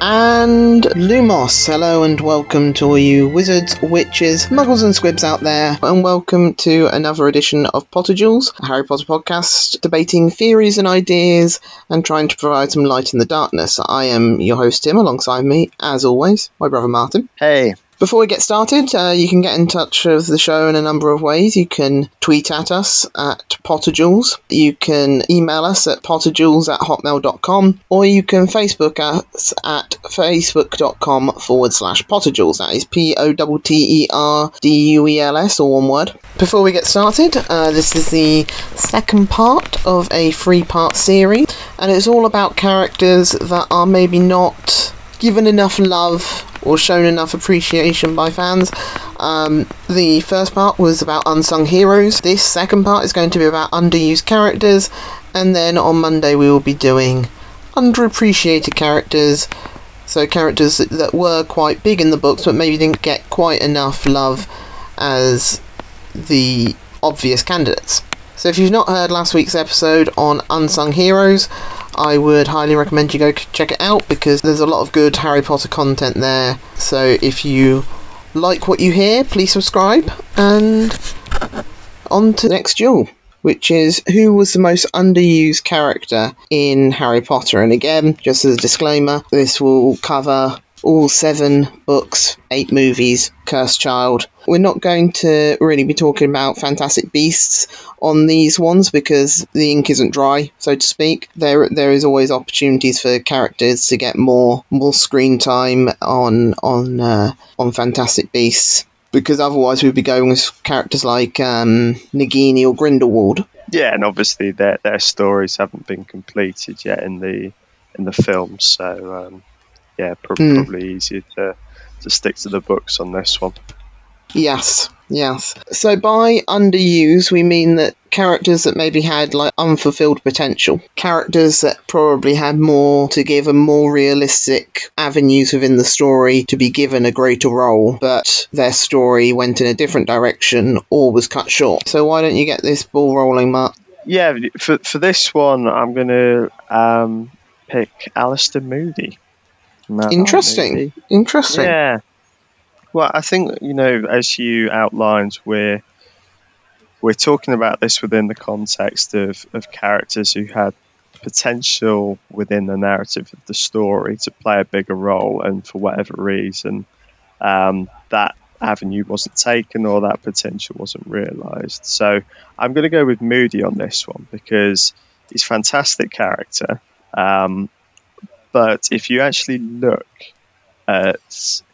and Lumos. Hello and welcome to all you wizards, witches, muggles, and squibs out there, and welcome to another edition of Potterduels, a Harry Potter podcast debating theories and ideas and trying to provide some light in the darkness. I am your host Tim, alongside me, as always, my brother Martin. Hey. Before we get started, uh, you can get in touch with the show in a number of ways. You can tweet at us at Potterduels. You can email us at potterduels at hotmail.com. Or you can Facebook us at facebook.com forward slash Potterduels. That is P O T T E R D U E L S, all one word. Before we get started, uh, this is the second part of a three part series, and it's all about characters that are maybe not given enough love or shown enough appreciation by fans. Um, the first part was about unsung heroes. This second part is going to be about underused characters, and then on Monday we will be doing underappreciated characters. So characters that, that were quite big in the books, but maybe didn't get quite enough love as the obvious candidates. So if you've not heard last week's episode on unsung heroes, I would highly recommend you go check it out because there's a lot of good Harry Potter content there. So if you like what you hear, please subscribe. And on to next duel, which is who was the most underused character in Harry Potter. And again, just as a disclaimer, this will cover all seven books, eight movies, Cursed Child. We're not going to really be talking about Fantastic Beasts on these ones because the ink isn't dry, so to speak. There, there is always opportunities for characters to get more, more screen time on on uh, on Fantastic Beasts because otherwise we'd be going with characters like um, Nagini or Grindelwald. Yeah, and obviously their their stories haven't been completed yet in the in the films, so um, yeah, pro- mm. probably easier to to stick to the books on this one. Yes, yes. So by underuse, we mean that characters that maybe had like unfulfilled potential, characters that probably had more to give and more realistic avenues within the story to be given a greater role, but their story went in a different direction or was cut short. So why don't you get this ball rolling, Mark? Yeah, for for this one, I'm going to um, pick Alastor Moody. Interesting. Interesting. Yeah. Well, I think you know, as you outlined, we're we're talking about this within the context of, of characters who had potential within the narrative of the story to play a bigger role, and for whatever reason, um, that avenue wasn't taken or that potential wasn't realised. So I'm going to go with Moody on this one because he's a fantastic character. Um, but if you actually look at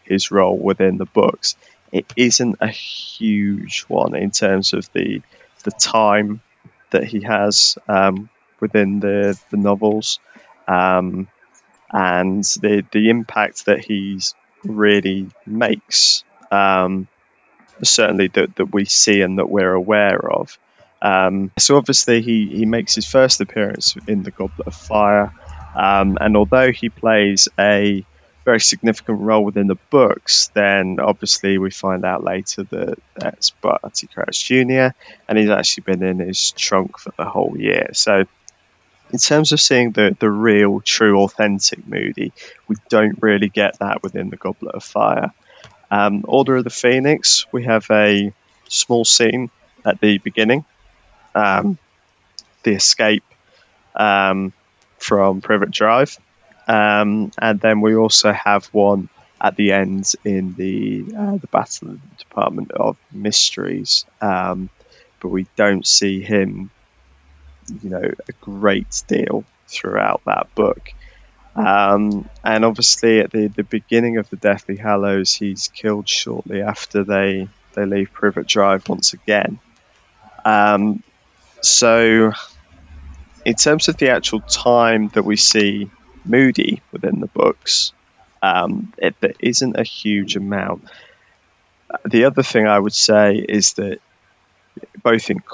his role within the books, it isn't a huge one in terms of the the time that he has um, within the the novels, um, and the the impact that he's really makes. Um, certainly that, that we see and that we're aware of. Um, so obviously he, he makes his first appearance in the Goblet of Fire. Um, and although he plays a very significant role within the books, then obviously we find out later that that's Barty Crouch Jr. and he's actually been in his trunk for the whole year. So, in terms of seeing the, the real, true, authentic Moody, we don't really get that within the Goblet of Fire. Um, Order of the Phoenix, we have a small scene at the beginning, um, the escape. Um, from Privet Drive. Um, and then we also have one at the end in the uh, the Battle Department of Mysteries, um, but we don't see him, you know, a great deal throughout that book. Um, and obviously, at the, the beginning of the Deathly Hallows, he's killed shortly after they they leave Privet Drive once again. Um, so in terms of the actual time that we see Moody within the books, um, it, there isn't a huge amount. The other thing I would say is that both in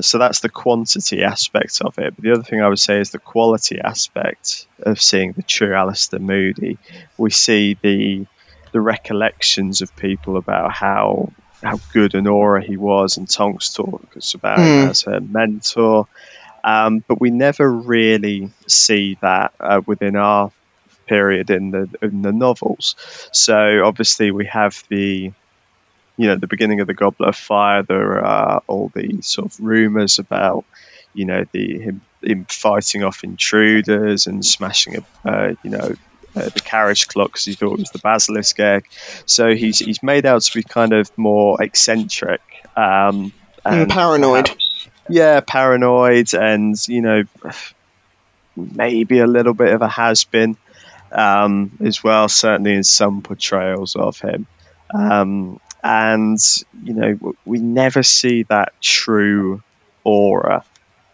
so that's the quantity aspect of it. But the other thing I would say is the quality aspect of seeing the true Alastor Moody. We see the the recollections of people about how how good an Auror he was, and Tonks talks about mm. him as her mentor. Um, but we never really see that uh, within our period in the in the novels. So obviously we have the you know the beginning of the Goblet of Fire. There are all the sort of rumors about you know the him, him fighting off intruders and smashing a uh, you know uh, the carriage clock because he thought it was the basilisk egg. So he's he's made out to be kind of more eccentric um, and paranoid. Perhaps, yeah, paranoid, and you know maybe a little bit of a has been um, as well. Certainly in some portrayals of him. Um, and you know we never see that true Auror.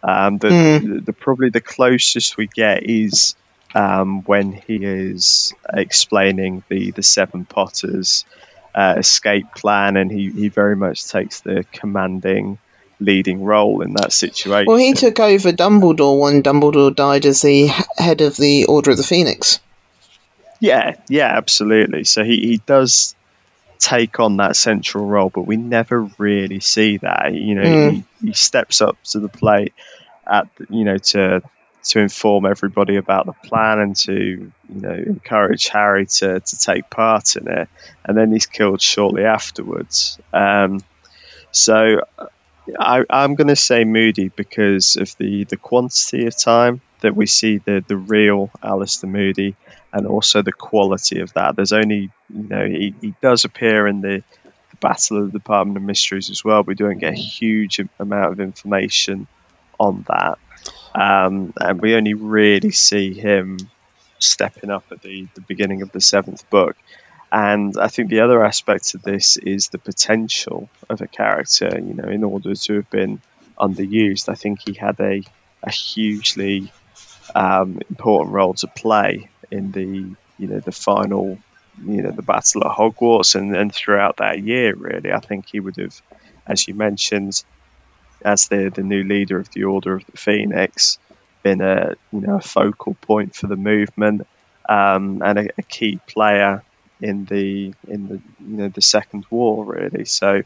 Um, the, mm. the, the, probably the closest we get is um, when he is explaining the the Seven Potters uh, escape plan, and he, he very much takes the commanding leading role in that situation. Well, he took over Dumbledore when Dumbledore died as the head of the Order of the Phoenix. Yeah, yeah, absolutely. So he, he does take on that central role, but we never really see that. You know, mm. he, he steps up to the plate at you know to to inform everybody about the plan and to you know encourage Harry to, to take part in it, and then he's killed shortly afterwards. Um, so I, am going to say Moody because of the, the quantity of time that we see the, the real Alastor Moody and also the quality of that. There's only, you know, he, he does appear in the, the Battle of the Department of Mysteries as well. We don't get a huge amount of information on that. Um, and we only really see him stepping up at the, the beginning of the seventh book. And I think the other aspect of this is the potential of a character, you know, in order to have been underused. I think he had a, a hugely um, important role to play in the, you know, the final, you know, the battle at Hogwarts and, and throughout that year, really. I think he would have, as you mentioned, as the, the new leader of the Order of the Phoenix, been a, you know, a focal point for the movement um, and a, a key player in the in the you know the second war really. So,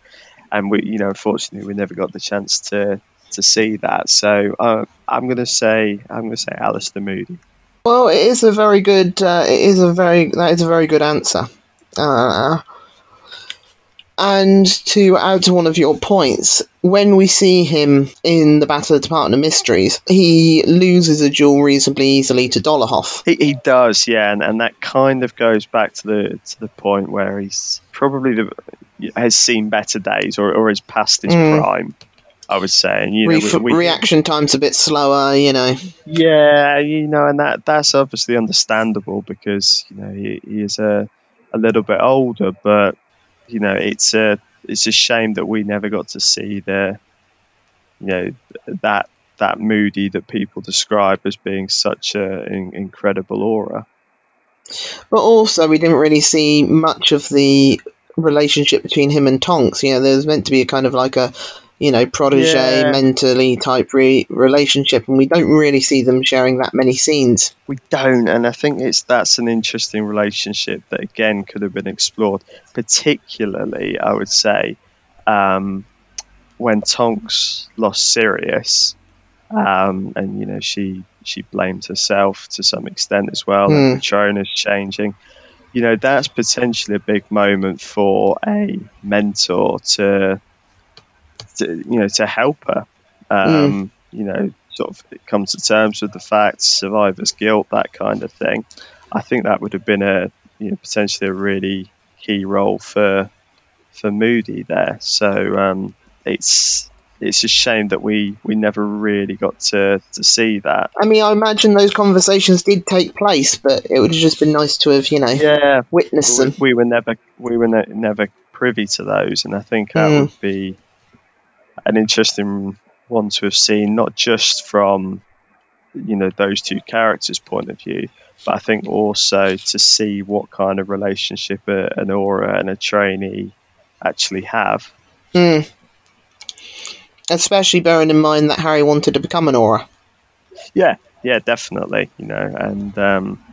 and we you know unfortunately we never got the chance to to see that. So uh, I'm going to say I'm going to say Alastor Moody. Well, it is a very good. Uh, it is a very that is a very good answer. Uh, and to add to one of your points, when we see him in the Battle of the Department of Mysteries, he loses a duel reasonably easily to Dolohov. He, he does, yeah, and, and that kind of goes back to the to the point where he's probably the, has seen better days or, or is past his mm. prime. I was saying, you know, Re- we, reaction time's a bit slower, you know. Yeah, you know, and that that's obviously understandable because you know he, he is a a little bit older, but you know, it's a it's a shame that we never got to see the, you know, that that Moody that people describe as being such an incredible Auror. But also, we didn't really see much of the relationship between him and Tonks. You know, there's meant to be a kind of like a you know, protege, yeah. mentally type re- relationship, and we don't really see them sharing that many scenes. We don't, and I think it's that's an interesting relationship that again could have been explored, particularly I would say um, when Tonks lost Sirius, um, and you know she she blamed herself to some extent as well, mm. and hmm. Patronus changing. You know, that's potentially a big moment for a mentor to to, you know, to help her. Um, mm. You know, sort of come to terms with the facts, survivor's guilt, that kind of thing. I think that would have been a you know, potentially a really key role for for Moody there. So um, it's it's a shame that we, we never really got to, to see that. I mean, I imagine those conversations did take place, but it would have just been nice to have, you know, yeah, witnessed we, them. We were never we were ne- never privy to those, and I think that mm. would be an interesting one to have seen, not just from you know those two characters' point of view, but I think also to see what kind of relationship a, an Auror and a trainee actually have. Mm. Especially bearing in mind that Harry wanted to become an Auror. Yeah, yeah, definitely. You know, and um,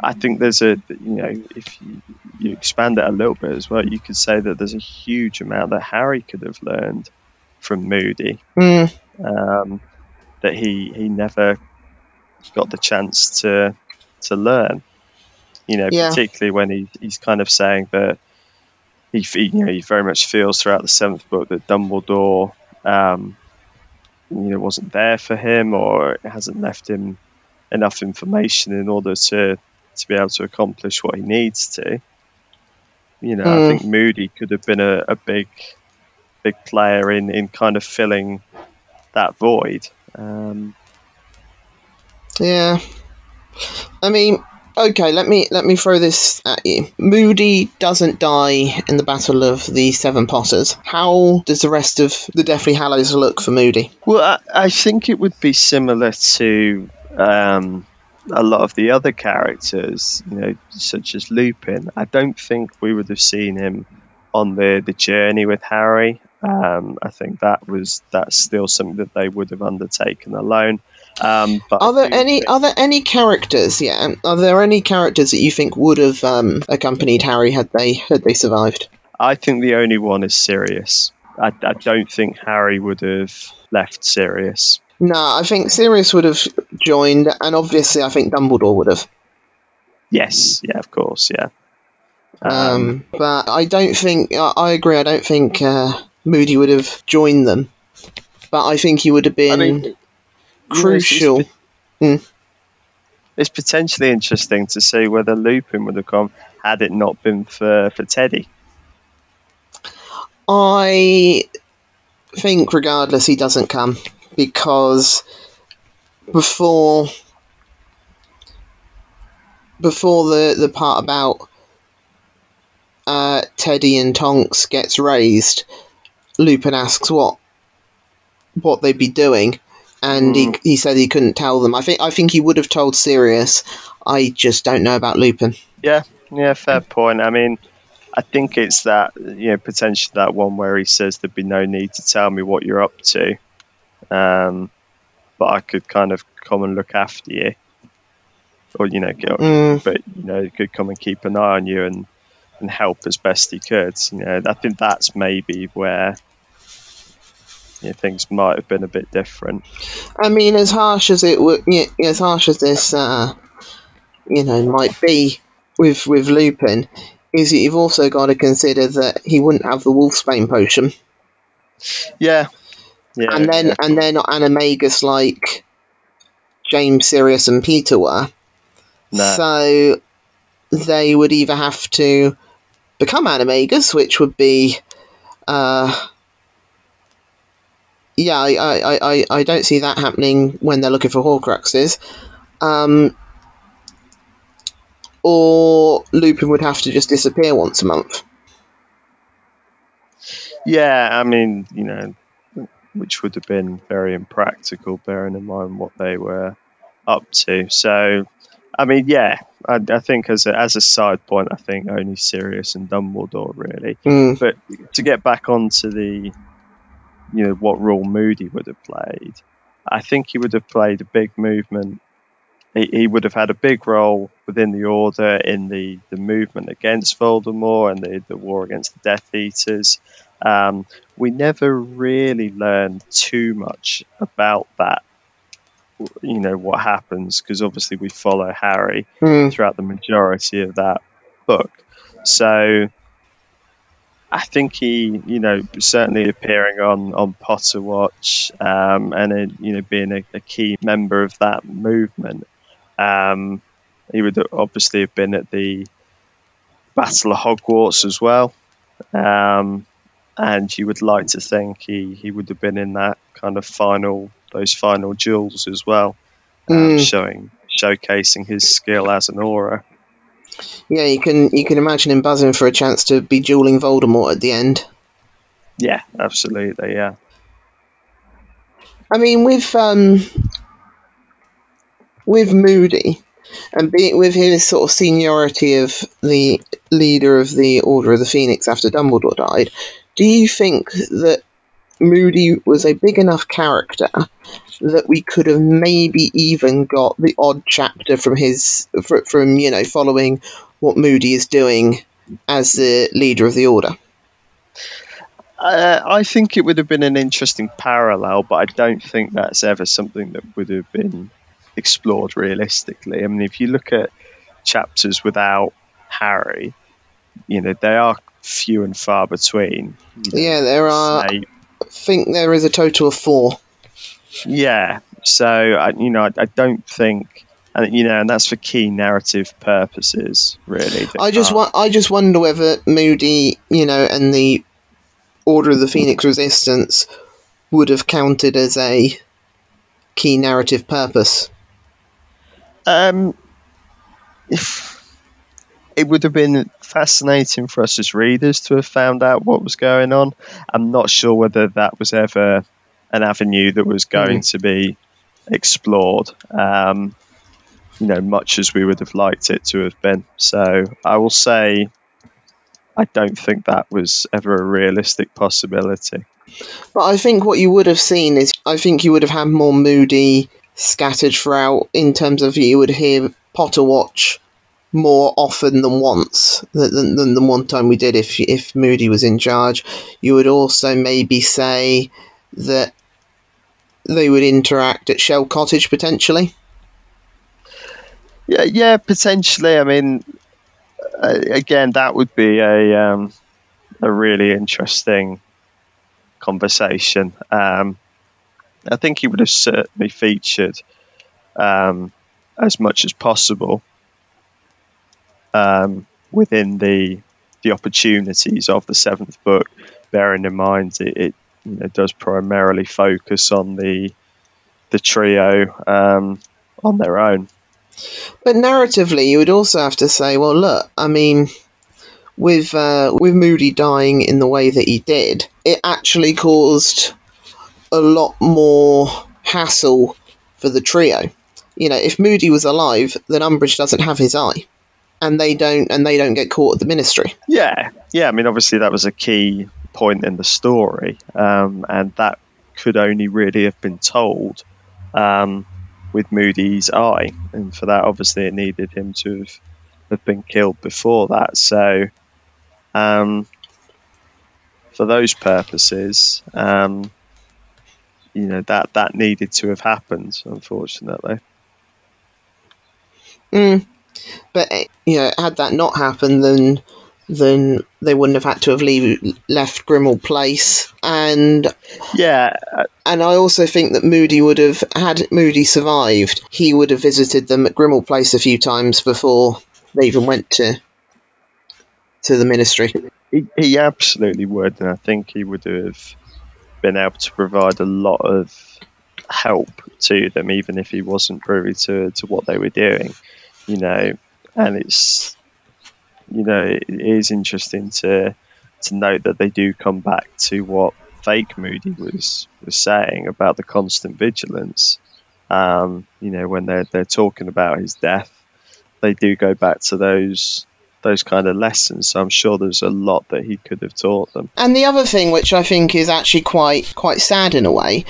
I think there's a you know if you, you expand it a little bit as well, you could say that there's a huge amount that Harry could have learned from Moody mm. um, that he he never got the chance to to learn. You know, Yeah. particularly when he, he's kind of saying that he, you know, he very much feels throughout the seventh book that Dumbledore, um, you know, wasn't there for him or hasn't left him enough information in order to to be able to accomplish what he needs to. You know, I Mm. think Moody could have been a, a big, big player in in kind of filling that void. Um, Yeah. I mean, okay, let me let me throw this at you. Moody doesn't die in the Battle of the Seven Potters. How does the rest of the Deathly Hallows look for Moody? Well, I, I think it would be similar to um, a lot of the other characters, you know, such as Lupin. I don't think we would have seen him on the, the journey with Harry. Um, I think that was that's still something that they would have undertaken alone. Um, but Are there any think- are there any characters? Yeah, are there any characters that you think would have um, accompanied Harry had they had they survived? I think the only one is Sirius. I, I don't think Harry would have left Sirius. No, I think Sirius would have joined, and obviously, I think Dumbledore would have. Yes, yeah, of course, yeah. Um, but I don't think I, I agree. I don't think uh, Moody would have joined them, but I think he would have I been mean, you know, it's- crucial. It's potentially interesting to see whether Lupin would have come had it not been for, for Teddy. I think, regardless, he doesn't come because before before the the part about uh, Teddy and Tonks gets raised, Lupin asks what what they'd be doing, and he, he said he couldn't tell them. I think I think he would have told Sirius. I just don't know about Lupin. Yeah, yeah, fair point. I mean, I think it's that you know potentially that one where he says there'd be no need to tell me what you're up to, um, but I could kind of come and look after you, or you know, go, Mm. but you know, he could come and keep an eye on you and and help as best he could. You know, I think that's maybe where. You know, things might have been a bit different. I mean, as harsh as it would, yeah, as harsh as this, uh, you know, might be with with Lupin, is you've also got to consider that he wouldn't have the Wolfsbane potion, Yeah, yeah, and then yeah. and they're not animagus like James, Sirius, and Peter were. No. So they would either have to become animagus, which would be. Uh, yeah, I, I, I, I don't see that happening when they're looking for Horcruxes. Um, or Lupin would have to just disappear once a month. Yeah, I mean, you know, which would have been very impractical, bearing in mind what they were up to. So, I mean, yeah, I, I think as a, as a side point, I think only Sirius and Dumbledore really. Mm, But to get back onto the, you know, what role Moody would have played, I think he would have played a big movement. He, he would have had a big role within the Order in the, the movement against Voldemort and the, the war against the Death Eaters. Um, we never really learned too much about that. You know what happens because obviously we follow Harry mm, throughout the majority of that book. So I think he, you know, certainly appearing on on Potterwatch um, and uh you know being a, a key member of that movement. Um, he would obviously have been at the Battle of Hogwarts as well. Um, and you would like to think he, he would have been in that kind of final those final duels as well, Mm. showing showcasing his skill as an Auror. Yeah, you can you can imagine him buzzing for a chance to be dueling Voldemort at the end. Yeah, absolutely. Yeah, I mean, with um, with Moody, and be, with his sort of seniority of the leader of the Order of the Phoenix after Dumbledore died, do you think that Moody was a big enough character that we could have maybe even got the odd chapter from his from you know following what Moody is doing as the leader of the Order? uh, I think it would have been an interesting parallel, but I don't think that's ever something that would have been explored realistically. I mean, if you look at chapters without Harry, you know, they are few and far between. You know, Yeah, there are. Snape, I think there is a total of four. Yeah. So I, you know, I, I don't think, and you know, and that's for key narrative purposes, really. I just wa- I just wonder whether Moody, you know, and the Order of the Phoenix Resistance would have counted as a key narrative purpose. Um, if it would have been fascinating for us as readers to have found out what was going on. I'm not sure whether that was ever an avenue that was going to be explored. Um, you know, much as we would have liked it to have been. So I will say, I don't think that was ever a realistic possibility. But I think what you would have seen is I think you would have had more Moody scattered throughout in terms of you would hear Potterwatch more often than once than, than, than the one time we did if if Moody was in charge. You would also maybe say that they would interact at Shell Cottage potentially. Yeah, yeah, potentially. I mean, uh, again, that would be a um, a really interesting conversation. Um, I think he would have certainly featured um, as much as possible um, within the the opportunities of the seventh book. Bearing in mind it, it know, does primarily focus on the the trio um, on their own. But narratively, you would also have to say, well, look, I mean, with uh, with Moody dying in the way that he did, it actually caused a lot more hassle for the trio. You know, if Moody was alive, then Umbridge doesn't have his eye, and they don't, and they don't get caught at the Ministry. Yeah, yeah. I mean, obviously that was a key point in the story, um, and that could only really have been told um, with Moody's eye, and for that, obviously, it needed him to have, have been killed before that. So, um, for those purposes, um, you know that that needed to have happened, unfortunately. Mm. But eh, you know, had that not happened, then then they wouldn't have had to have leave, left Grimmauld Place, and Yeah, uh, and I also think that Moody would have had Moody survived. He would have visited them at Grimmauld Place a few times before they even went to to the Ministry. He, he absolutely would, and I think he would have been able to provide a lot of help to them, even if he wasn't privy to, to what they were doing. You know, and it's you know it is interesting to to note that they do come back to what fake Moody was was saying about the constant vigilance. Um, you know, when they're they're talking about his death, they do go back to those those kind of lessons. So I'm sure there's a lot that he could have taught them. And the other thing, which I think is actually quite quite sad in a way,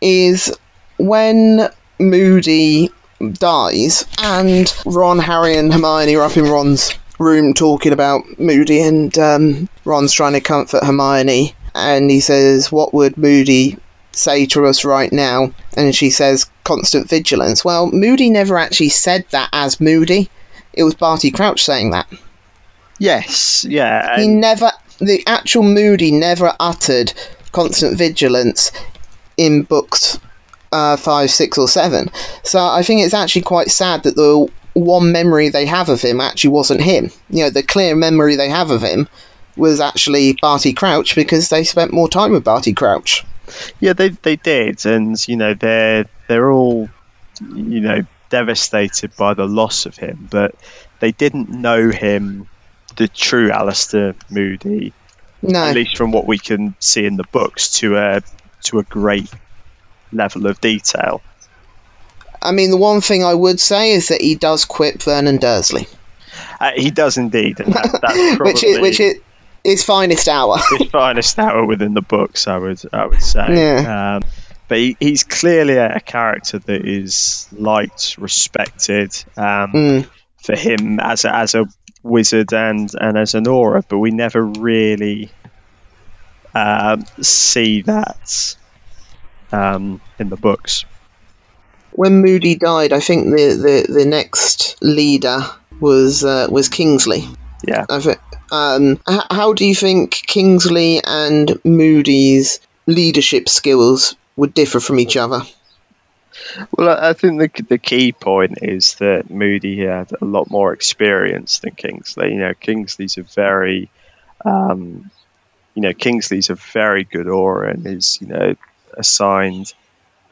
is when Moody dies and Ron, Harry, and Hermione are up in Ron's room talking about Moody, and um, Ron's trying to comfort Hermione, and he says, "What would Moody say to us right now?" And she says, "Constant vigilance." Well, Moody never actually said that as Moody. It was Barty Crouch saying that. Yes, yeah, He never, the actual Moody never uttered constant vigilance in books uh, five, six, or seven. So I think it's actually quite sad that the one memory they have of him actually wasn't him. You know, the clear memory they have of him was actually Barty Crouch because they spent more time with Barty Crouch. yeah, they they did, and you know they're they're all you know devastated by the loss of him, but they didn't know him, the true Alastor Moody, No, at least from what we can see in the books, to a to a great level of detail. I mean the one thing I would say is that he does quip Vernon Dursley, Uh, he does indeed, and that, that's probably which is which is his finest hour. his finest hour within the books. I would I would say. Yeah. Um, but he, he's clearly a, a character that is liked, respected um, Mm. for him as a, as a wizard and and as an Auror. But we never really um, see that um, in the books. when Moody died, I think the, the, the next leader was uh, was Kingsley. Yeah. I um, how do you think Kingsley and Moody's leadership skills would differ from each other? Well, I I think the the key point is that Moody had a lot more experience than Kingsley. You know, Kingsley's a very, um, you know, Kingsley's a very good Auror and is you know assigned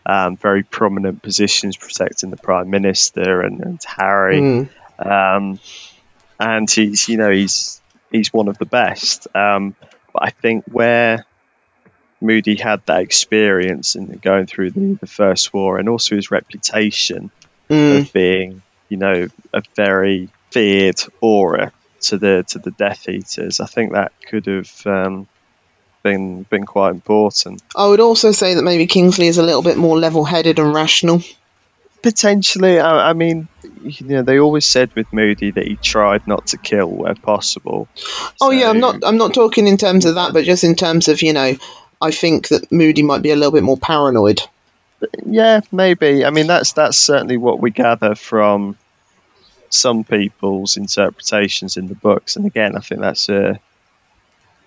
um, very prominent positions protecting the prime minister and, and Harry, Mm. um, and he's you know he's he's one of the best. Um, but I think where Moody had that experience and going through the, the first war, and also his reputation Mm. of being, you know, a very feared Auror to the to the Death Eaters. I think that could have um, been been quite important. I would also say that maybe Kingsley is a little bit more level-headed and rational. Potentially, I, I mean, you know, they always said with Moody that he tried not to kill where possible. Oh yeah, I'm not. I'm not talking in terms of that, but just in terms of you know, I think that Moody might be a little bit more paranoid. Yeah, maybe. I mean, that's that's certainly what we gather from some people's interpretations in the books. And again, I think that's a,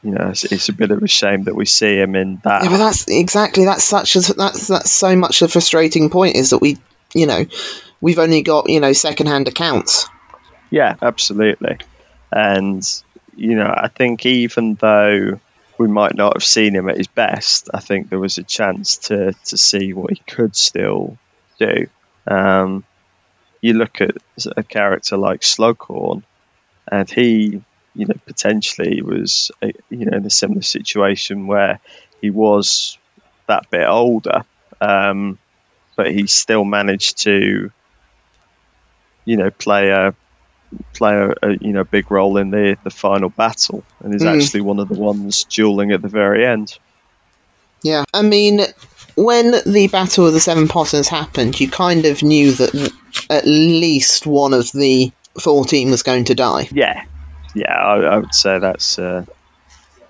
you know, it's, it's a bit of a shame that we see him in that. Yeah, but that's exactly that's such a that's that's so much a frustrating point is that we you know we've only got you know secondhand accounts. Yeah, absolutely. And, you know, I think even though we might not have seen him at his best, I think there was a chance to, to see what he could still do. Um, you look at a character like Slughorn, and he, you know, potentially was, uh, you know, in a similar situation where he was that bit older, um, but he still managed to, you know, play a play a, a you know big role in the the final battle, and is Mm. actually one of the ones dueling at the very end. Yeah, I mean, when the Battle of the Seven Potters happened, you kind of knew that at least one of the fourteen was going to die. Yeah, yeah, I, I would say that's uh,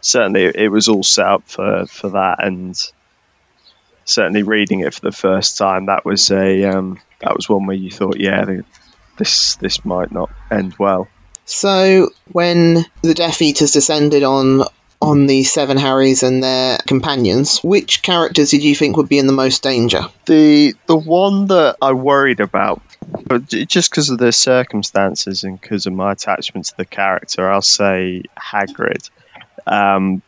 certainly it was all set up for for that, and certainly reading it for the first time, that was a um, that was one where you thought, yeah, the, this this might not end well. So when the Death Eaters descended on on the Seven Harrys and their companions, which characters did you think would be in the most danger? The the one that I worried about, but j- just because of the circumstances and because of my attachment to the character, I'll say Hagrid, um,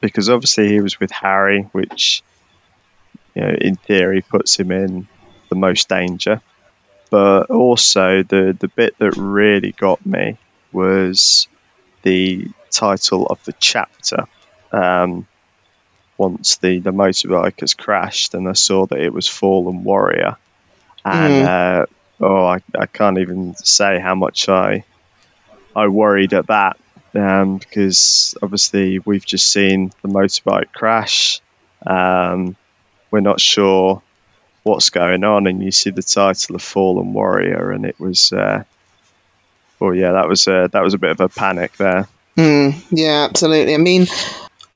because obviously he was with Harry, which you know in theory puts him in the most danger. But also the the bit that really got me was the title of the chapter. Um, once the, the motorbike has crashed and I saw that it was Fallen Warrior. And uh, oh, I, I can't even say how much I I worried at that um, because obviously we've just seen the motorbike crash. Um, we're not sure what's going on, and you see the title of Fallen Warrior, and it was. Uh, well, yeah, that was a, that was a bit of a panic there. Hmm. Yeah, absolutely. I mean,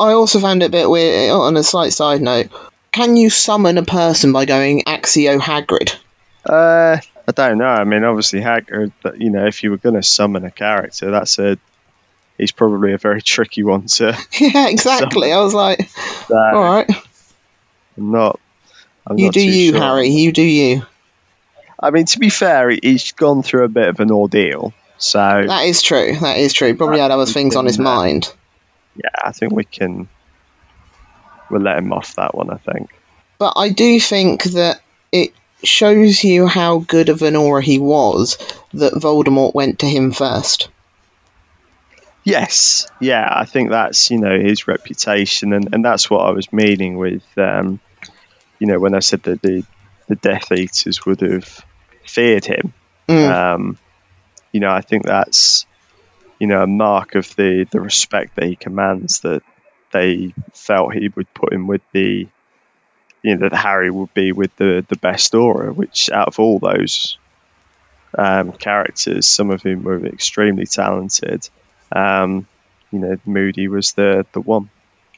I also found it a bit weird. On a slight side note, can you summon a person by going Accio Hagrid? Uh, I don't know. I mean, obviously, Hagrid. You know, if you were going to summon a character, that's a. He's probably a very tricky one to. yeah, exactly. I was like, all right, I'm not. I'm you not do you, sure. Harry. You do you. I mean, to be fair, he- he's gone through a bit of an ordeal. So That is true. That is true. Probably had other things on his mind. yeah, I think we can. We'll let him off that one. I think. But I do think that it shows you how good of an Auror he was that Voldemort went to him first. Yes, yeah, I think that's you know his reputation, and, and that's what I was meaning with, um, you know, when I said that the the Death Eaters would have feared him. Mm. Um, you know, I think that's you know a mark of the the respect that he commands that they felt he would put him with the you know that Harry would be with the the best Auror, which out of all those um, characters, some of whom were extremely talented. Um, you know, Moody was the the one.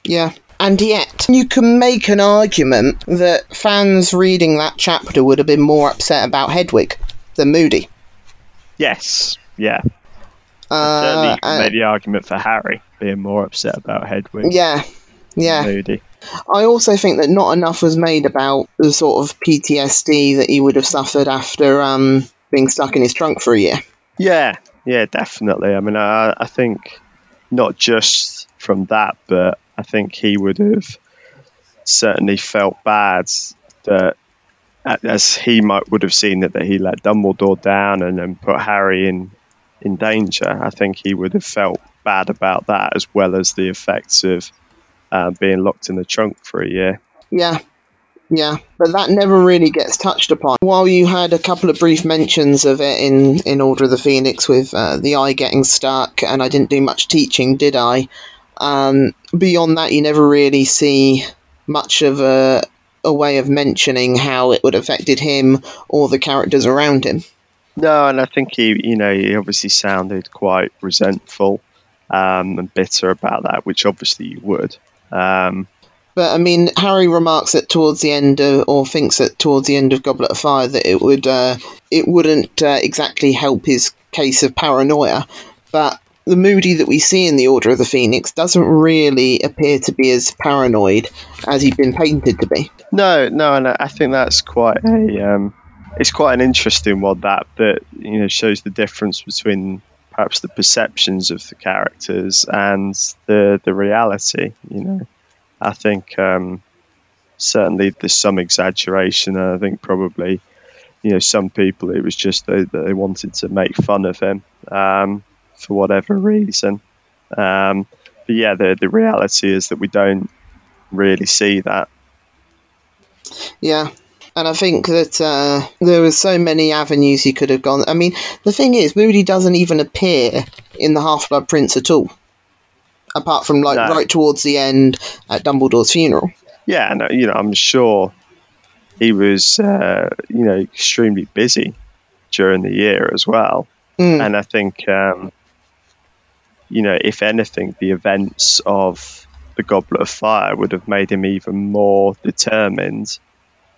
Yeah. And yet, you can make an argument that fans reading that chapter would have been more upset about Hedwig than Moody. Yes, yeah. Uh, Certainly, you can and- make the argument for Harry being more upset about Hedwig. yeah, yeah. Moody. I also think that not enough was made about the sort of PTSD that he would have suffered after um, being stuck in his trunk for a year. Yeah, yeah, definitely. I mean, I, I think not just from that, but I think he would have certainly felt bad that as he might would have seen it that he let Dumbledore down and then put Harry in in danger. I think he would have felt bad about that as well as the effects of uh, being locked in the trunk for a year. Yeah, yeah, but that never really gets touched upon. While you had a couple of brief mentions of it in, in Order of the Phoenix with uh, the eye getting stuck, and I didn't do much teaching, did I? Um, beyond that, you never really see much of a, a way of mentioning how it would have affected him or the characters around him. No, and I think he, you know, he obviously sounded quite resentful um, and bitter about that, which obviously you would. Um, But I mean, Harry remarks that towards the end, of, or thinks that towards the end of Goblet of Fire, that it would uh, it wouldn't uh, exactly help his case of paranoia. But the Moody that we see in the Order of the Phoenix doesn't really appear to be as paranoid as he'd been painted to be. no, no, and I I think that's quite a, um, it's quite an interesting one that that you know shows the difference between perhaps the perceptions of the characters and the the reality. You know, I think um, certainly there's some exaggeration, and I think probably you know some people it was just they, they wanted to make fun of him um, for whatever reason. Um, but yeah, the the reality is that we don't really see that. Yeah. And I think that uh, there were so many avenues he could have gone. I mean, the thing is, Moody doesn't even appear in the Half Blood Prince at all, apart from like No. right towards the end at Dumbledore's funeral. Yeah, and uh, you know, I'm sure he was, uh, you know, extremely busy during the year as well. Mm. And I think, um, you know, if anything, the events of the Goblet of Fire would have made him even more determined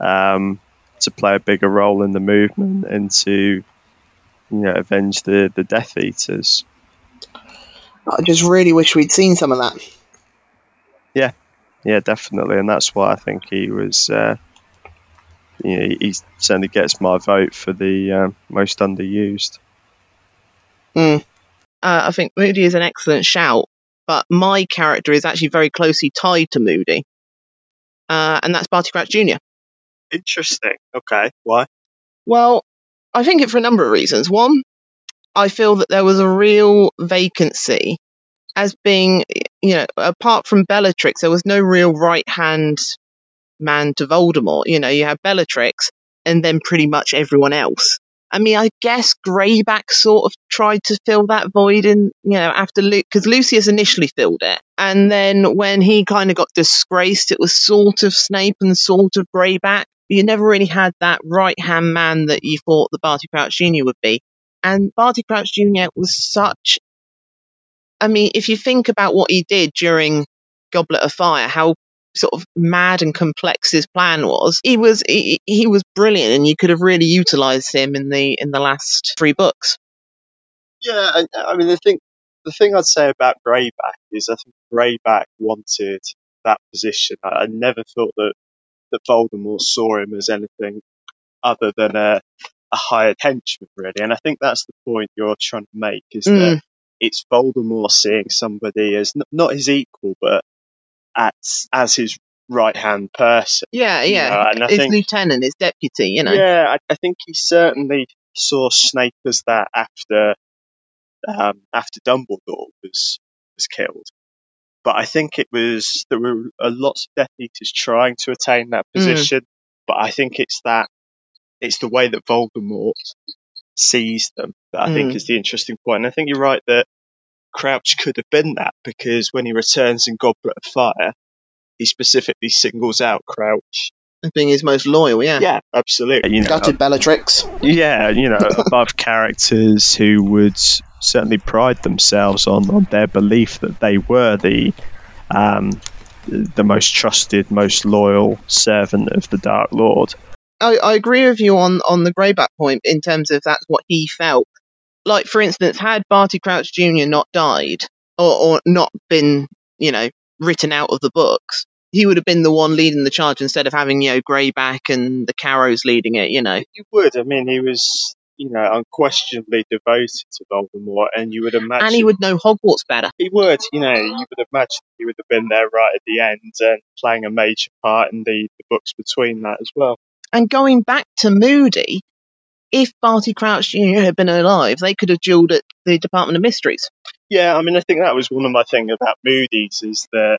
um, to play a bigger role in the movement and to, you know, avenge the the Death Eaters. I just really wish we'd seen some of that. Yeah, yeah, definitely, and that's why I think he was. Uh, you know, he certainly gets my vote for the um, most underused. Mm. uh, I think Moody is an excellent shout, but my character is actually very closely tied to Moody, uh, and that's Barty Crouch Jr. Interesting. Okay, why? Well, I think it for a number of reasons. One, I feel that there was a real vacancy as being, you know, apart from Bellatrix, there was no real right hand man to Voldemort. You know, you have Bellatrix and then pretty much everyone else. I mean, I guess Greyback sort of tried to fill that void in, you know, after Luke, because Lucius initially filled it. And then when he kind of got disgraced, it was sort of Snape and sort of Greyback. You never really had that right hand man that you thought the Barty Crouch Jr. would be. And Barty Crouch Jr. was such. I mean, if you think about what he did during Goblet of Fire, how sort of mad and complex his plan was, he was he, he was brilliant, and you could have really utilized him in the in the last three books. Yeah, I, I mean, the thing, the thing I'd say about Greyback is I think Greyback wanted that position. I, I never thought that that Voldemort saw him as anything other than a a hired henchman, really. And I think that's the point you're trying to make is Mm. that it's Voldemort seeing somebody as n- not his equal, but as as his right hand person. Yeah, You yeah. know, and his think- lieutenant, his deputy, you know. Yeah, I, I think he certainly saw Snape as that after um, after Dumbledore was was killed. But I think it was there were a lots of Death Eaters trying to attain that position. But I think it's that it's the way that Voldemort sees them that I think Mm. is the interesting point. And I think you're right that Crouch could have been that because when he returns in Goblet of Fire, he specifically singles out Crouch. As being his most loyal, yeah. Yeah, absolutely. You know, Gutted Bellatrix. yeah, you know, above characters who would certainly pride themselves on, on their belief that they were the um, the most trusted, most loyal servant of the Dark Lord. I, I agree with you on, on the Greyback point in terms of that's what he felt. like for instance, had Barty Crouch Jr. not died or, or not been, you know, written out of the books, he would have been the one leading the charge instead of having, you know, Greyback and the Carrows leading it, you know. You would. I mean, he was, you know, unquestionably devoted to Voldemort, and you would imagine. And he would know Hogwarts better. He would, you know, you would imagine he would have been there right at the end and playing a major part in the, the books between that as well. And going back to Moody, if Barty Crouch Jr. had been alive, they could have duelled at the Department of Mysteries. Yeah, I mean, I think that was one of my things about Moody's is that,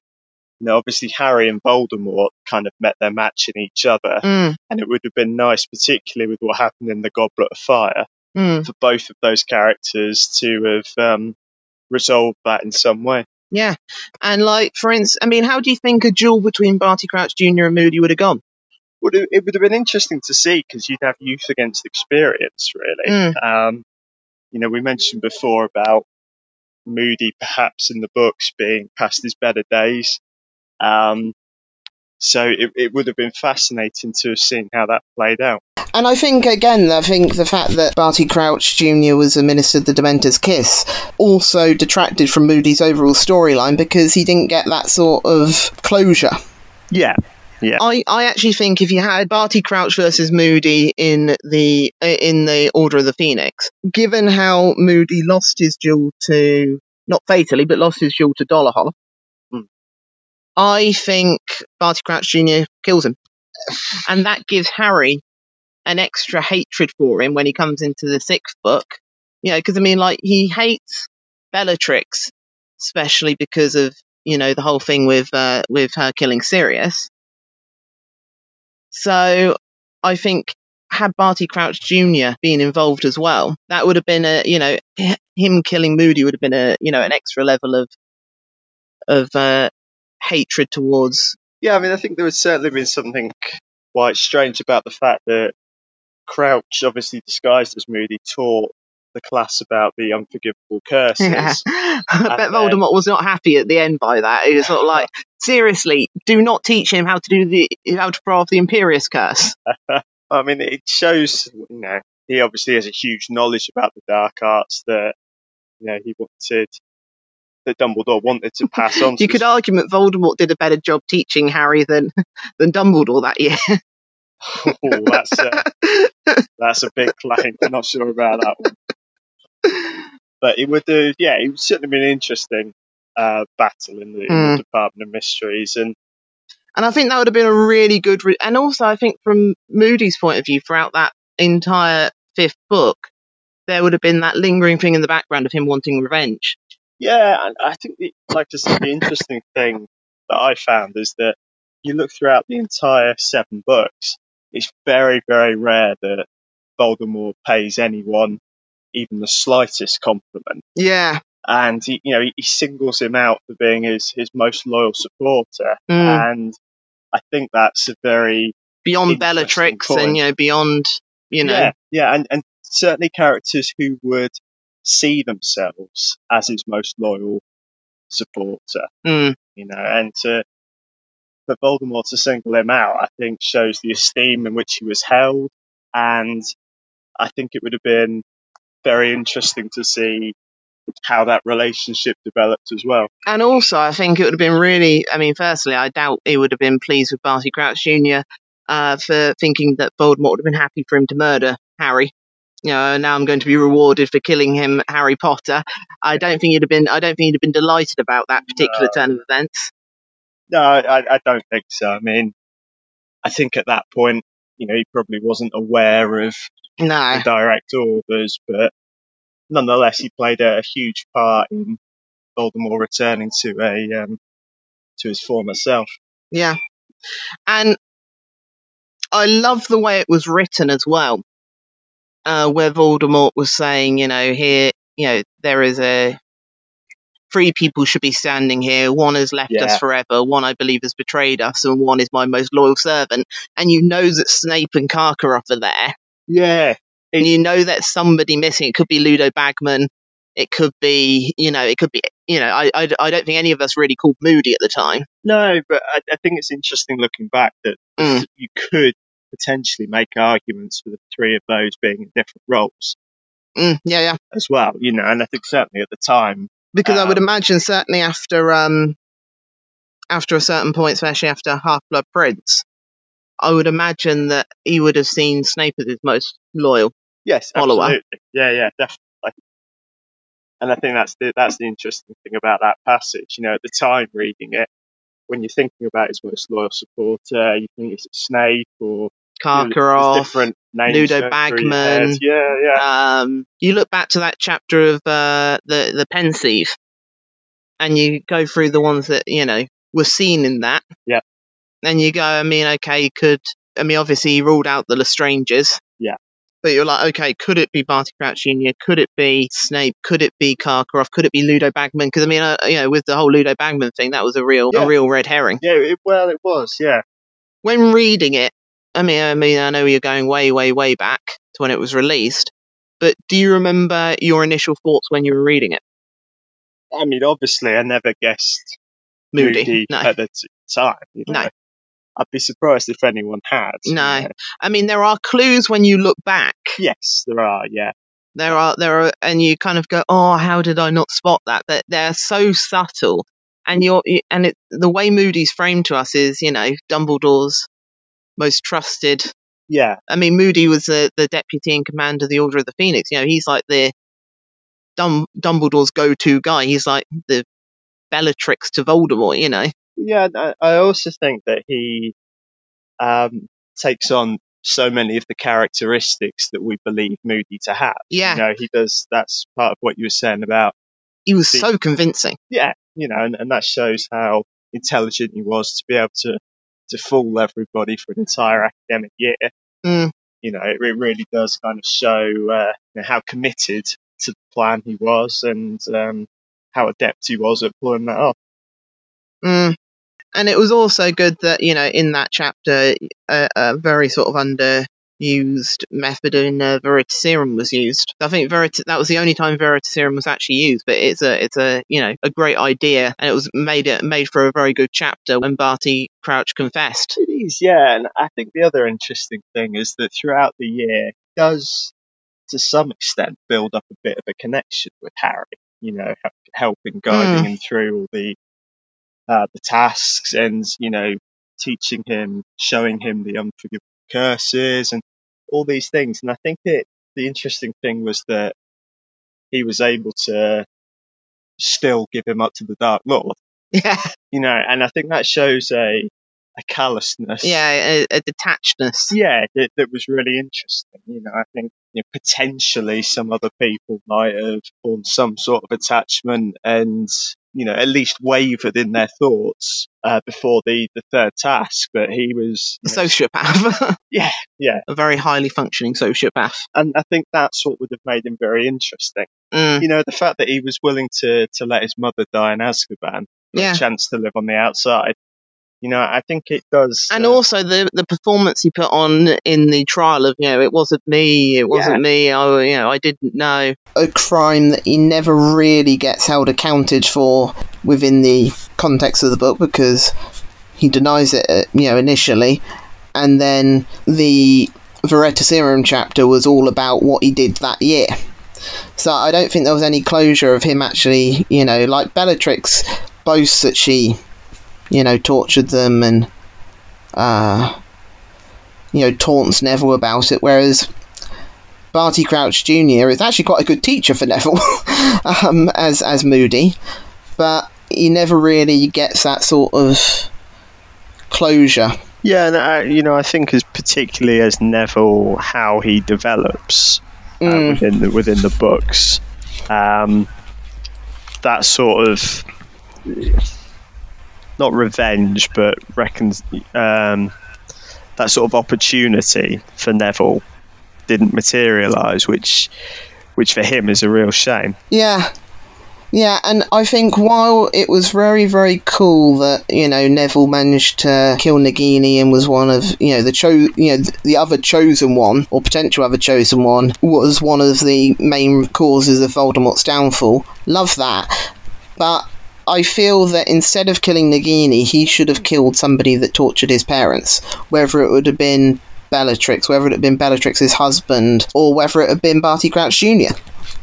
you know, obviously Harry and Voldemort kind of met their match in each other, Mm, and it would have been nice, particularly with what happened in the Goblet of Fire, mm, for both of those characters to have um, resolved that in some way. yeah. And like, for instance, I mean, how do you think a duel between Barty Crouch Jr. and Moody would have gone? It, it would have been interesting to see because you'd have youth against experience, really. Mm. Um, you know, we mentioned before about Moody perhaps in the books being past his better days. Um, so it, it would have been fascinating to have seen how that played out. And I think, again, I think the fact that Barty Crouch Jr. was administered the Dementor's Kiss also detracted from Moody's overall storyline because he didn't get that sort of closure. Yeah. yeah. I, I actually think if you had Barty Crouch versus Moody in the in the Order of the Phoenix, given how Moody lost his duel to not fatally, but lost his duel to Dolohov, Hmm. I think Barty Crouch Jr. kills him, and that gives Harry an extra hatred for him when he comes into the sixth book. You know, because I mean, like he hates Bellatrix, especially because of you know the whole thing with uh, with her killing Sirius. So I think had Barty Crouch Jr. been involved as well, that would have been a you know him killing Moody would have been a you know an extra level of of uh, hatred towards. Yeah, I mean, I think there would certainly been something quite strange about the fact that Crouch, obviously disguised as Moody, taught the class about the unforgivable curses. Yeah. I bet then- Voldemort was not happy at the end by that. He was sort of like, seriously, do not teach him how to do the how to throw off the Imperius curse. I mean, it shows, you know, he obviously has a huge knowledge about the dark arts that, you know, he wanted, that Dumbledore wanted to pass on. You could argue that Voldemort did a better job teaching Harry than than Dumbledore that year. Oh, that's, a, that's a big claim. I'm not sure about that one. But it would, uh, yeah, it would certainly be an interesting uh, battle in the, in Hmm. the Department of Mysteries. And And I think that would have been a really good. Re- and also, I think from Moody's point of view, throughout that entire fifth book, there would have been that lingering thing in the background of him wanting revenge. Yeah, and I think, the, like I said, the interesting thing that I found is that you look throughout the entire seven books, it's very, very rare that Voldemort pays anyone even the slightest compliment. Yeah. And he, you know, he, he singles him out for being his, his most loyal supporter. Mm. And I think that's a very Beyond Bellatrix point. and, you know, beyond, you know. yeah, yeah, and, and certainly characters who would see themselves as his most loyal supporter. Mm. you know, and to for Voldemort to single him out, I think shows the esteem in which he was held, and I think it would have been very interesting to see how that relationship developed as well. And also, I think it would have been really. I mean, firstly, I doubt he would have been pleased with Barty Crouch Jr. Uh, for thinking that Voldemort would have been happy for him to murder Harry. You know, now I'm going to be rewarded for killing him, Harry Potter. I don't think he'd have been. I don't think he'd have been delighted about that particular No. turn of events. No, I, I don't think so. I mean, I think at that point, you know, he probably wasn't aware of No. the direct orders, but nonetheless, he played a, a huge part in Voldemort returning to a um, to his former self. Yeah. And I love the way it was written as well, uh, where Voldemort was saying, you know, here, you know, there is a. Three people should be standing here. One has left Yeah. us forever. One, I believe, has betrayed us, and one is my most loyal servant. And you know that Snape and Karkaroff are there, Yeah, and you know that somebody missing. It could be Ludo Bagman. It could be, you know, it could be, you know, I, I, I don't think any of us really called Moody at the time. No, but I, I think it's interesting looking back that Mm. you could potentially make arguments for the three of those being in different roles. Mm, yeah, yeah. as well. You know, and I think certainly at the time, Because I would Um, imagine certainly after um after a certain point, especially after Half Blood Prince, I would imagine that he would have seen Snape as his most loyal. yes, Follower. absolutely, yeah, yeah, definitely. And I think that's the that's the interesting thing about that passage. You know, at the time reading it, when you're thinking about his most loyal supporter, you think it's Snape or Karkaroff. different names Ludo going through your head. Bagman. Yeah, yeah, Um, you look back to that chapter of uh, the the pensieve, and you go through the ones that you know were seen in that. Yeah. And you go, I mean, okay, could I mean, obviously he ruled out the Lestranges. Yeah. But you're like, okay, could it be Barty Crouch Jr.? Could it be Snape? Could it be Karkaroff? Could it be Ludo Bagman? Because I mean, uh, you know, with the whole Ludo Bagman thing, that was a real Yeah. a real red herring. yeah. It, well, it was, yeah. When reading it, I mean, I mean, I know you're going way, way, way back to when it was released, but do you remember your initial thoughts when you were reading it? I mean, obviously, I never guessed Moody. Moody No. at the time. You know? No. I'd be surprised if anyone had. you No. know. I mean, there are clues when you look back. Yes, there are. Yeah, There are, there are, and you kind of go, "Oh, how did I not spot that?" But they're so subtle, and you're, and it, the way Moody's framed to us is, you know, Dumbledore's most trusted. yeah, I mean, Moody was the, the deputy in command of the Order of the Phoenix. You know, he's like the Dum, Dumbledore's go-to guy. He's like the Bellatrix to Voldemort. You know. yeah. I, I also think that he um, takes on so many of the characteristics that we believe Moody to have. Yeah. You know, he does. That's part of what you were saying about. He was The- so convincing. Yeah, you know, and, and that shows how intelligent he was to be able to to fool everybody for an entire academic year. Mm. You know, it, it really does kind of show uh, you know, how committed to the plan he was and um, how adept he was at pulling that off. Mm. And it was also good that, you know, in that chapter, a, a very sort of underused method methadone, uh, Veritaserum was used. I think Verit- that was the only time Veritaserum was actually used, but it's a, it's a, you know, a great idea, and it was made it made for a very good chapter when Barty Crouch confessed. It is, yeah, and I think the other interesting thing is that throughout the year, does to some extent build up a bit of a connection with Harry. You know, helping, guiding him through all the uh, the tasks, and you know, teaching him, showing him the unforgivable curses, and all these things. And I think it the interesting thing was that he was able to still give him up to the Dark Lord. Yeah, You know, and I think that shows a a callousness yeah, a, a detachedness. yeah, that, that was really interesting. You know, I think you know, potentially some other people might have formed some sort of attachment and, you know, at least wavered in their thoughts uh, before the, the third task. But he was, A know, sociopath. Yeah, yeah. A very highly functioning sociopath. and I think that's what would have made him very interesting. Mm, You know, the fact that he was willing to, to let his mother die in Azkaban Yeah. a chance to live on the outside. You know, I think it does. and uh, also the the performance he put on in the trial of you know it wasn't me it wasn't me I you know I didn't know a crime that he never really gets held accounted for within the context of the book because he denies it, uh, you know, initially, and then the Veritaserum chapter was all about what he did that year. So I don't think there was any closure of him actually, you know, like Bellatrix boasts that she, you know, tortured them and, uh, you know, taunts Neville about it, whereas Barty Crouch Jr. is actually quite a good teacher for Neville, um, as as Moody, but he never really gets that sort of closure. Yeah, and I, you know, I think as particularly as Neville, how he develops uh, Mm. within the within the books, um, that sort of not revenge, but reckons um, that sort of opportunity for Neville didn't materialise, which which for him is a real shame. Yeah. Yeah, and I think while it was very, very cool that you know Neville managed to kill Nagini and was one of you know the cho you know the other chosen one or potential other chosen one was one of the main causes of Voldemort's downfall. Love that, but I feel that instead of killing Nagini, he should have killed somebody that tortured his parents, whether it would have been Bellatrix, whether it had been Bellatrix's husband or whether it had been Barty Crouch Jr.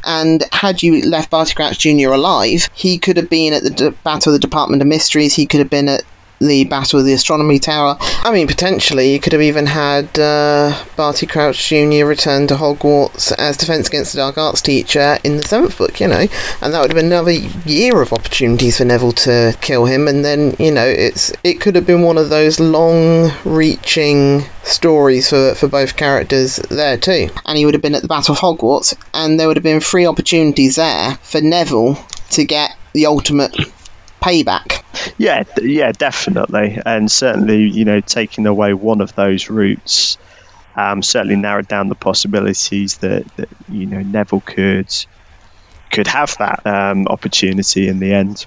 And had you left Barty Crouch Jr. alive, he could have been at the D- Battle of the Department of Mysteries, he could have been at the Battle of the Astronomy Tower. I mean, potentially, you could have even had uh, Barty Crouch Jr. return to Hogwarts as Defense Against the Dark Arts teacher in the seventh book, you know, and that would have been another year of opportunities for Neville to kill him. And then, you know, it's it could have been one of those long-reaching stories for, for both characters there too. And he would have been at the Battle of Hogwarts, and there would have been three opportunities there for Neville to get the ultimate payback. Yeah, yeah, definitely, and certainly, you know, taking away one of those routes um, certainly narrowed down the possibilities that, that you know Neville could could have that um, opportunity in the end.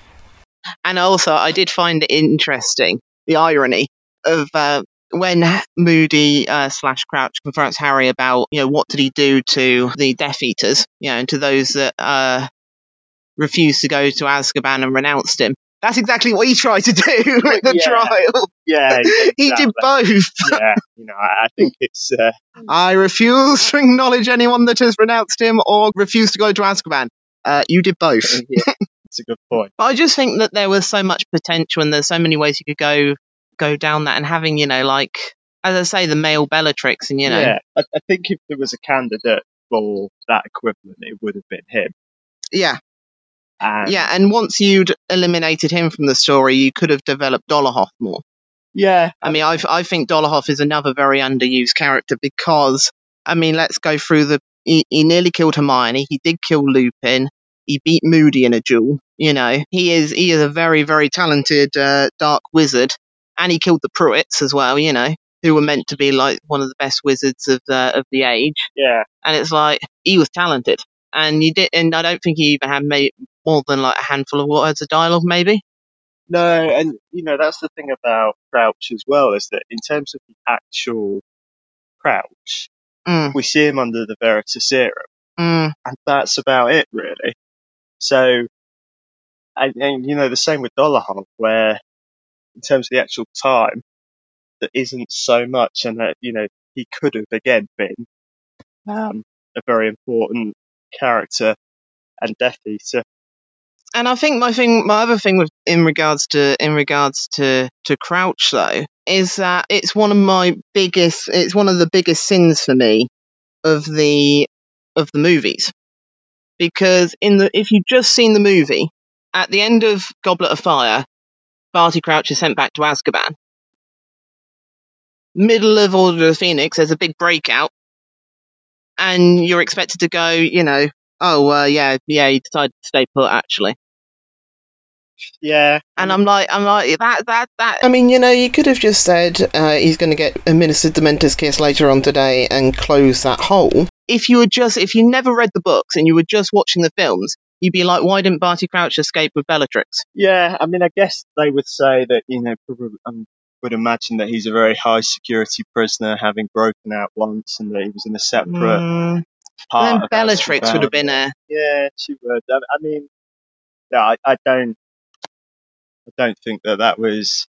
And also, I did find it interesting the irony of uh, when Moody uh, slash Crouch confronts Harry about, you know, what did he do to the Death Eaters, you know, and to those that uh, refused to go to Azkaban and renounced him. That's exactly what he tried to do at the Yeah. trial. Yeah, He did both. yeah, you know, I I think it's uh, I refuse to acknowledge anyone that has renounced him or refused to go to Azkaban. Uh, you did both. yeah, it's a good point. But I just think that there was so much potential and there's so many ways you could go go down that and having, you know, like as I say, the male Bellatrix and you know Yeah, I, I think if there was a candidate for that equivalent, it would have been him. yeah. And Yeah, and once you'd eliminated him from the story, you could have developed Dolohov more. yeah, I mean, I I think Dolohov is another very underused character because I mean, let's go through the. He, he nearly killed Hermione. He did kill Lupin. He beat Moody in a duel. You know, he is he is a very very talented uh, dark wizard, and he killed the Prewetts as well. You know, who were meant to be like one of the best wizards of the of the age. yeah, And it's like he was talented, and you did. And I don't think he even had made more than like a handful of words of dialogue, maybe. no, and you know that's the thing about Crouch as well is that in terms of the actual Crouch, Mm, we see him under the Veritaserum, mm. and that's about it really. So, and, and you know the same with Dolohov, where in terms of the actual time, there isn't so much, and that you know he could have again been um, a very important character and Death Eater. And I think my thing, my other thing with in regards to in regards to to Crouch though is that it's one of my biggest, it's one of the biggest sins for me of the of the movies because in the if you've just seen the movie at the end of Goblet of Fire, Barty Crouch is sent back to Azkaban. Middle of Order of the Phoenix, there's a big breakout, and you're expected to go, you know, oh uh, yeah, yeah, he decided to stay put actually. Yeah, And I'm like, I'm like that, that, that. I mean, you know, you could have just said uh, he's going to get administered Dementor's Kiss later on today and close that hole. If you were just, if you never read the books and you were just watching the films, you'd be like, why didn't Barty Crouch escape with Bellatrix? yeah. I mean, I guess they would say that you know, probably, um, would imagine that he's a very high security prisoner, having broken out once, and that he was in a separate Mm, part. then of Bellatrix would have been a. Yeah, she would. I, I mean, yeah, I, I don't, I don't think that that was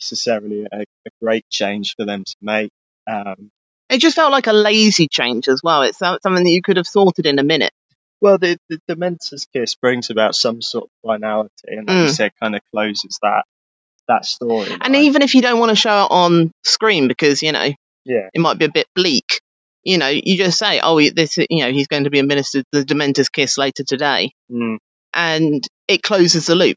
necessarily a, a great change for them to make. Um, It just felt like a lazy change as well. It's something that you could have sorted in a minute. well, the, the Dementor's kiss brings about some sort of finality, and like you Mm. said, kind of closes that that story. And even if you don't want to show it on screen because you know yeah, it might be a bit bleak, you know, you just say, oh, this, you know, he's going to be administered the Dementor's kiss later today, mm. and it closes the loop.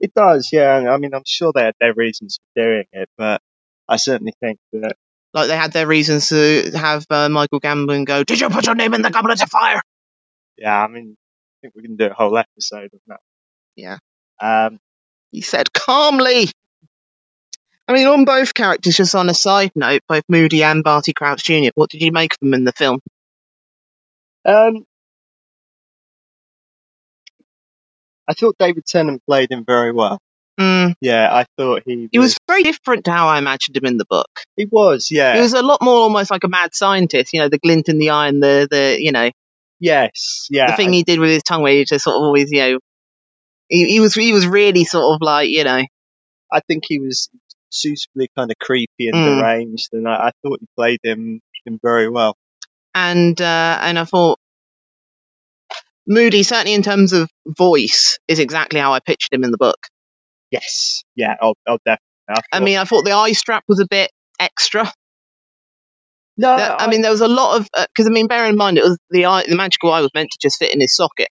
It does. Yeah, I mean, I'm sure they had their reasons for doing it, but I certainly think that Like they had their reasons to have uh, Michael Gambon go, "Did you put your name in the goblet of fire?" yeah, I mean, I think we can do a whole episode of that. Yeah. Um, He said calmly. I mean, on both characters, just on a side note, both Moody and Barty Crouch Jr. What did you make of them in the film? Um, I thought David Tennant played him very well. Mm, Yeah, I thought he was. he was very different to how I imagined him in the book. He was, yeah. He was a lot more almost like a mad scientist, you know, the glint in the eye and the, the you know, yes, yeah. the thing he did with his tongue where he just sort of always, you know, he, he was he was really sort of like, you know, I think he was suitably kind of creepy and Mm. deranged, and I, I thought he played him him very well. and uh, and I thought Moody, certainly in terms of voice, is exactly how I pictured him in the book. Yes, yeah, I'll, I'll definitely. I, I mean, I thought the eye strap was a bit extra. no, There- I mean, there was a lot of uh, because I mean, bear in mind it was the eye, the magical eye was meant to just fit in his socket,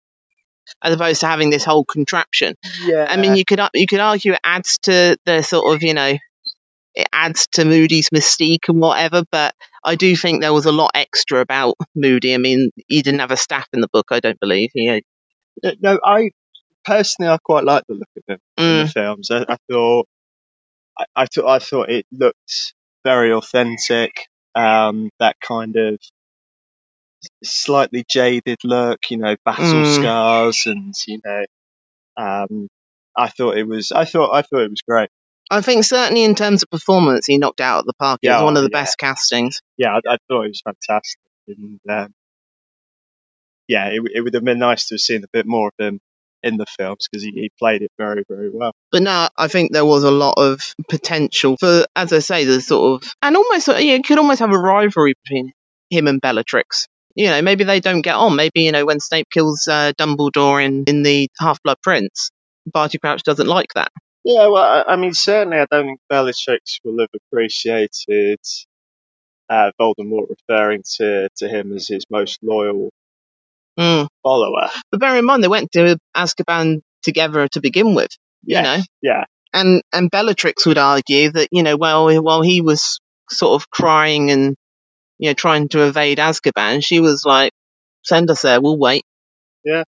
as opposed to having this whole contraption. yeah, I mean, you could you could argue it adds to the sort of you know, it adds to Moody's mystique and whatever. But I do think there was a lot extra about Moody. I mean, he didn't have a staff in the book, I don't believe. He, no, no, I personally I quite like the look of him in mm, the films. I, I thought, I, I thought, I thought it looked very authentic. Um, that kind of slightly jaded look, you know, battle Mm. scars, and you know, um, I thought it was, I thought, I thought it was great. I think certainly in terms of performance, he knocked out of the park. It was one of the yeah. best castings. Yeah, I, I thought it was fantastic, and um, yeah, it, it would have been nice to have seen a bit more of him in the films because he, he played it very, very well. But no, I think there was a lot of potential for, as I say, the sort of, and almost, uh, you could almost have a rivalry between him and Bellatrix. You know, maybe they don't get on. Maybe, you know, when Snape kills uh, Dumbledore in, in the Half Blood Prince, Barty Crouch doesn't like that. Yeah, well, I, I mean, certainly, I don't think Bellatrix will have appreciated uh, Voldemort referring to, to him as his most loyal Mm. follower. But bear in mind, they went to Azkaban together to begin with, Yes, you know. yeah, And, and Bellatrix would argue that, you know, well, while he was sort of crying and, you know, trying to evade Azkaban, she was like, send us there, we'll wait. Yeah.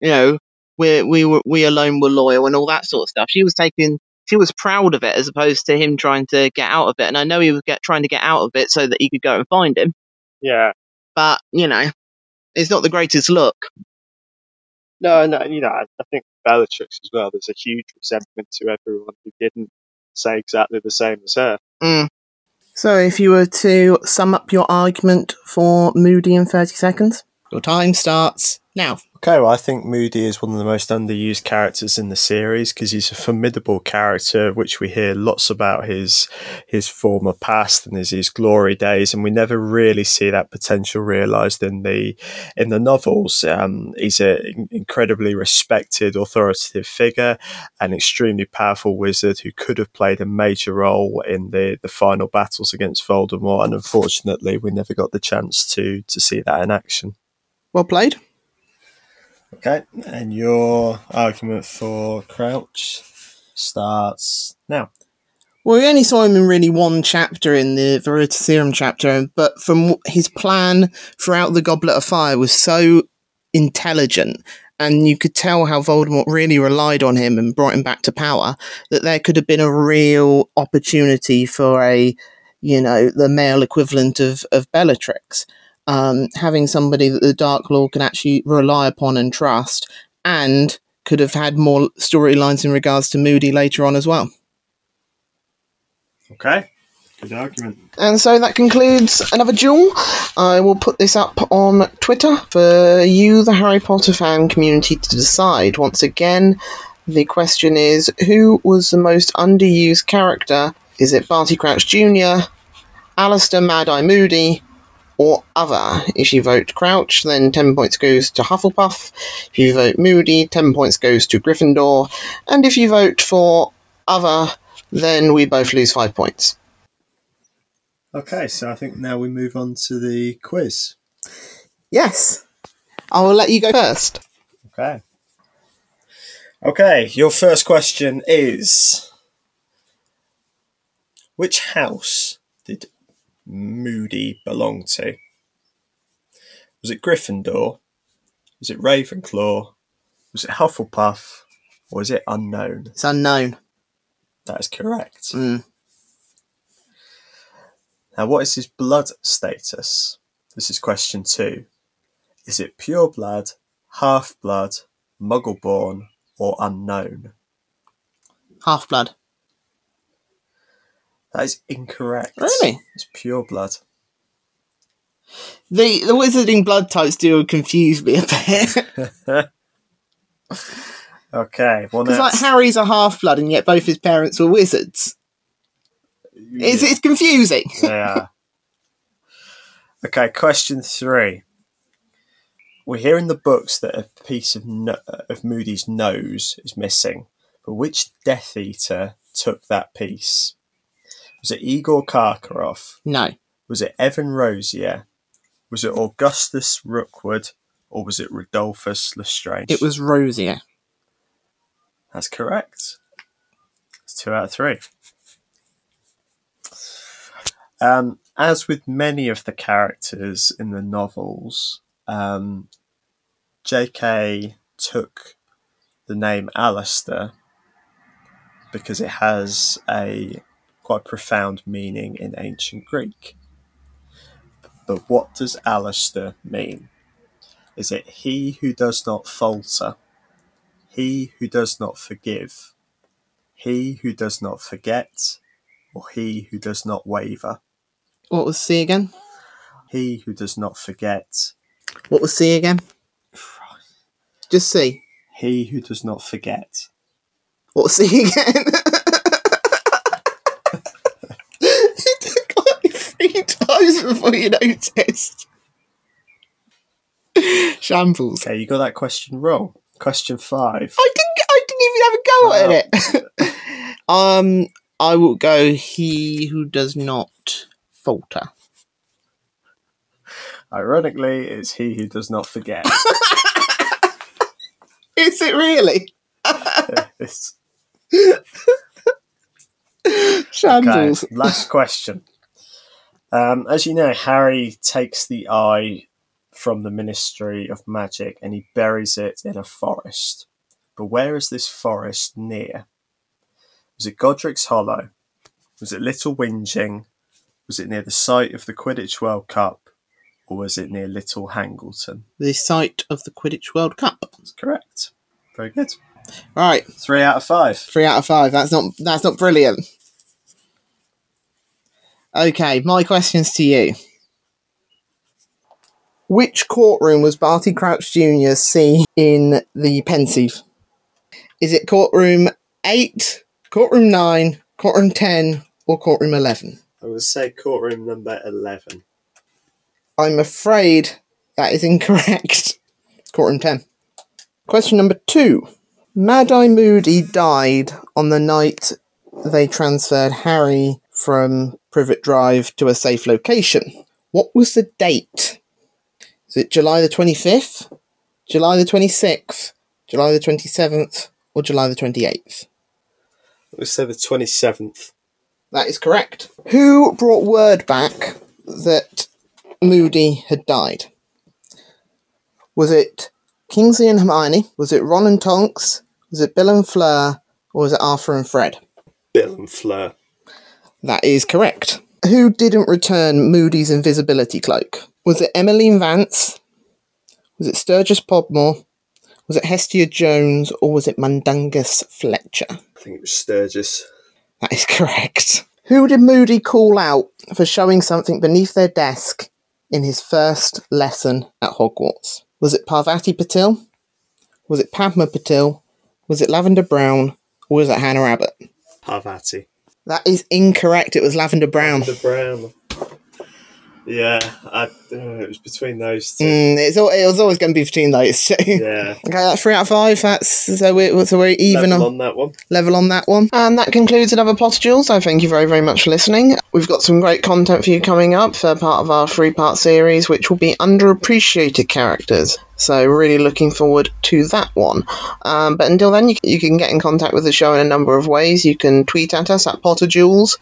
You know, we we were we alone were loyal and all that sort of stuff. She was taking she was proud of it as opposed to him trying to get out of it. And I know he was get, trying to get out of it so that he could go and find him. yeah. But, you know, it's not the greatest look. No, no, you know, I, I think Bellatrix as well. There's a huge resentment to everyone who didn't say exactly the same as her. Mm. So, if you were to sum up your argument for Moody in 30 seconds, your time starts now. Okay, well, I think Moody is one of the most underused characters in the series because he's a formidable character, which we hear lots about his his former past and his, his glory days, and we never really see that potential realised in the in the novels. Um, he's an incredibly respected, authoritative figure, an extremely powerful wizard who could have played a major role in the, the final battles against Voldemort, and unfortunately, we never got the chance to to see that in action. Well played. Okay, and your argument for Crouch starts now. Well, we only saw him in really one chapter in the Veritaserum chapter, but from his plan throughout the Goblet of Fire was so intelligent, and you could tell how Voldemort really relied on him and brought him back to power, that there could have been a real opportunity for a, you know, the male equivalent of, of Bellatrix. Um, having somebody that the Dark Lord can actually rely upon and trust, and could have had more storylines in regards to Moody later on as well. Okay, good argument. And so that concludes another duel. I will put this up on Twitter for you, the Harry Potter fan community, to decide. Once again, the question is who was the most underused character? Is it Barty Crouch Jr., Alastor Mad Eye Moody, or other? If you vote Crouch, then 10 points goes to Hufflepuff. If you vote Moody, 10 points goes to Gryffindor. And if you vote for other, then we both lose 5 points. Okay, so I think now we move on to the quiz. Yes. I will let you go first. Okay. Okay, your first question is Which house did Moody belong to? Was it Gryffindor? Was it Ravenclaw? Was it Hufflepuff? Or is it unknown? It's unknown. That is correct. Mm. Now, what is his blood status? This is question two. Is it pure blood, half blood, muggle born, or unknown? Half blood. That is incorrect. Really? It's pure blood. The the wizarding blood types do confuse me a bit. Okay, well, Because like Harry's a half blood and yet both his parents were wizards. It's, it's confusing. Yeah. okay, question three. We hear in the books that a piece of no- of Moody's nose is missing, but which Death Eater took that piece? Was it Igor Karkaroff? No. Was it Evan Rosier? Was it Augustus Rookwood? Or was it Rodolphus Lestrange? It was Rosier. That's correct. It's two out of three. Um, as with many of the characters in the novels, um, J.K. took the name Alastor because it has a quite profound meaning in ancient Greek. But what does Alastor mean? Is it he who does not falter? He who does not forgive, he who does not forget, or he who does not waver, What was C again? he who does not forget, What was C again? Just C. he who does not forget. What was C again? you got it three times before you noticed. Shambles. Okay, you got that question wrong. Question five. I didn't. I didn't even have a go at it. um, I will go. He who does not falter. Ironically, it's he who does not forget. Is it really? It's- okay, Shambles. last question. Um, as you know, Harry takes the eye from the Ministry of Magic and he buries it in a forest. But where is this forest near? Was it Godric's Hollow? Was it Little Whinging? Was it near the site of the Quidditch World Cup? Or was it near Little Hangleton? The site of the Quidditch World Cup. That's correct. Very good. Right, Three out of five. three out of five. That's not. That's not brilliant. Okay, my questions to you. Which courtroom was Barty Crouch Jr. seen in the Pensieve? Is it courtroom 8, courtroom 9, courtroom 10, or courtroom 11? I would say courtroom number 11. I'm afraid that is incorrect. It's courtroom 10. Question number 2. Mad Eye Moody died on the night they transferred Harry from Privet Drive to a safe location. What was the date? Is it July the 25th, July the 26th, July the 27th, or July the 28th? I would say the 27th. That is correct. Who brought word back that Moody had died? Was it Kingsley and Hermione? Was it Ron and Tonks? Was it Bill and Fleur? Or was it Arthur and Fred? Bill and Fleur. That is correct. Who didn't return Moody's invisibility cloak? Was it Emmeline Vance? Was it Sturgis Podmore? Was it Hestia Jones? Or was it Mundungus Fletcher? I think it was Sturgis. That is correct. Who did Moody call out for showing something beneath their desk in his first lesson at Hogwarts? Was it Parvati Patil? Was it Padma Patil? Was it Lavender Brown? Or was it Hannah Abbott? Parvati. That is incorrect. It was Lavender Brown. The Brown. Yeah, I, uh, it was between those two. Mm, it's al- it was always going to be between those two. Yeah. Okay, that's three out of five. That's so we're so we're even Level on, on that one. level on that one. And that concludes another Potterduels. I thank you very, very much for listening. We've got some great content for you coming up for part of our three part series, which will be underappreciated characters. So, really looking forward to that one. Um, but until then, you, you can get in contact with the show in a number of ways. You can tweet at us at Potterduels.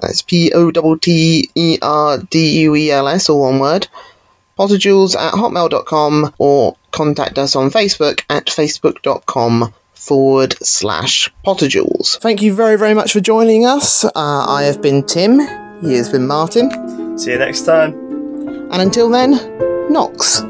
That's P O T T E R D U E L S, all one word. potterduels at hotmail.com or contact us on Facebook at facebook.com forward slash potterduels. Thank you very, very much for joining us. Uh, I have been Tim, he has been Martin, See you next time. and until then, Nox.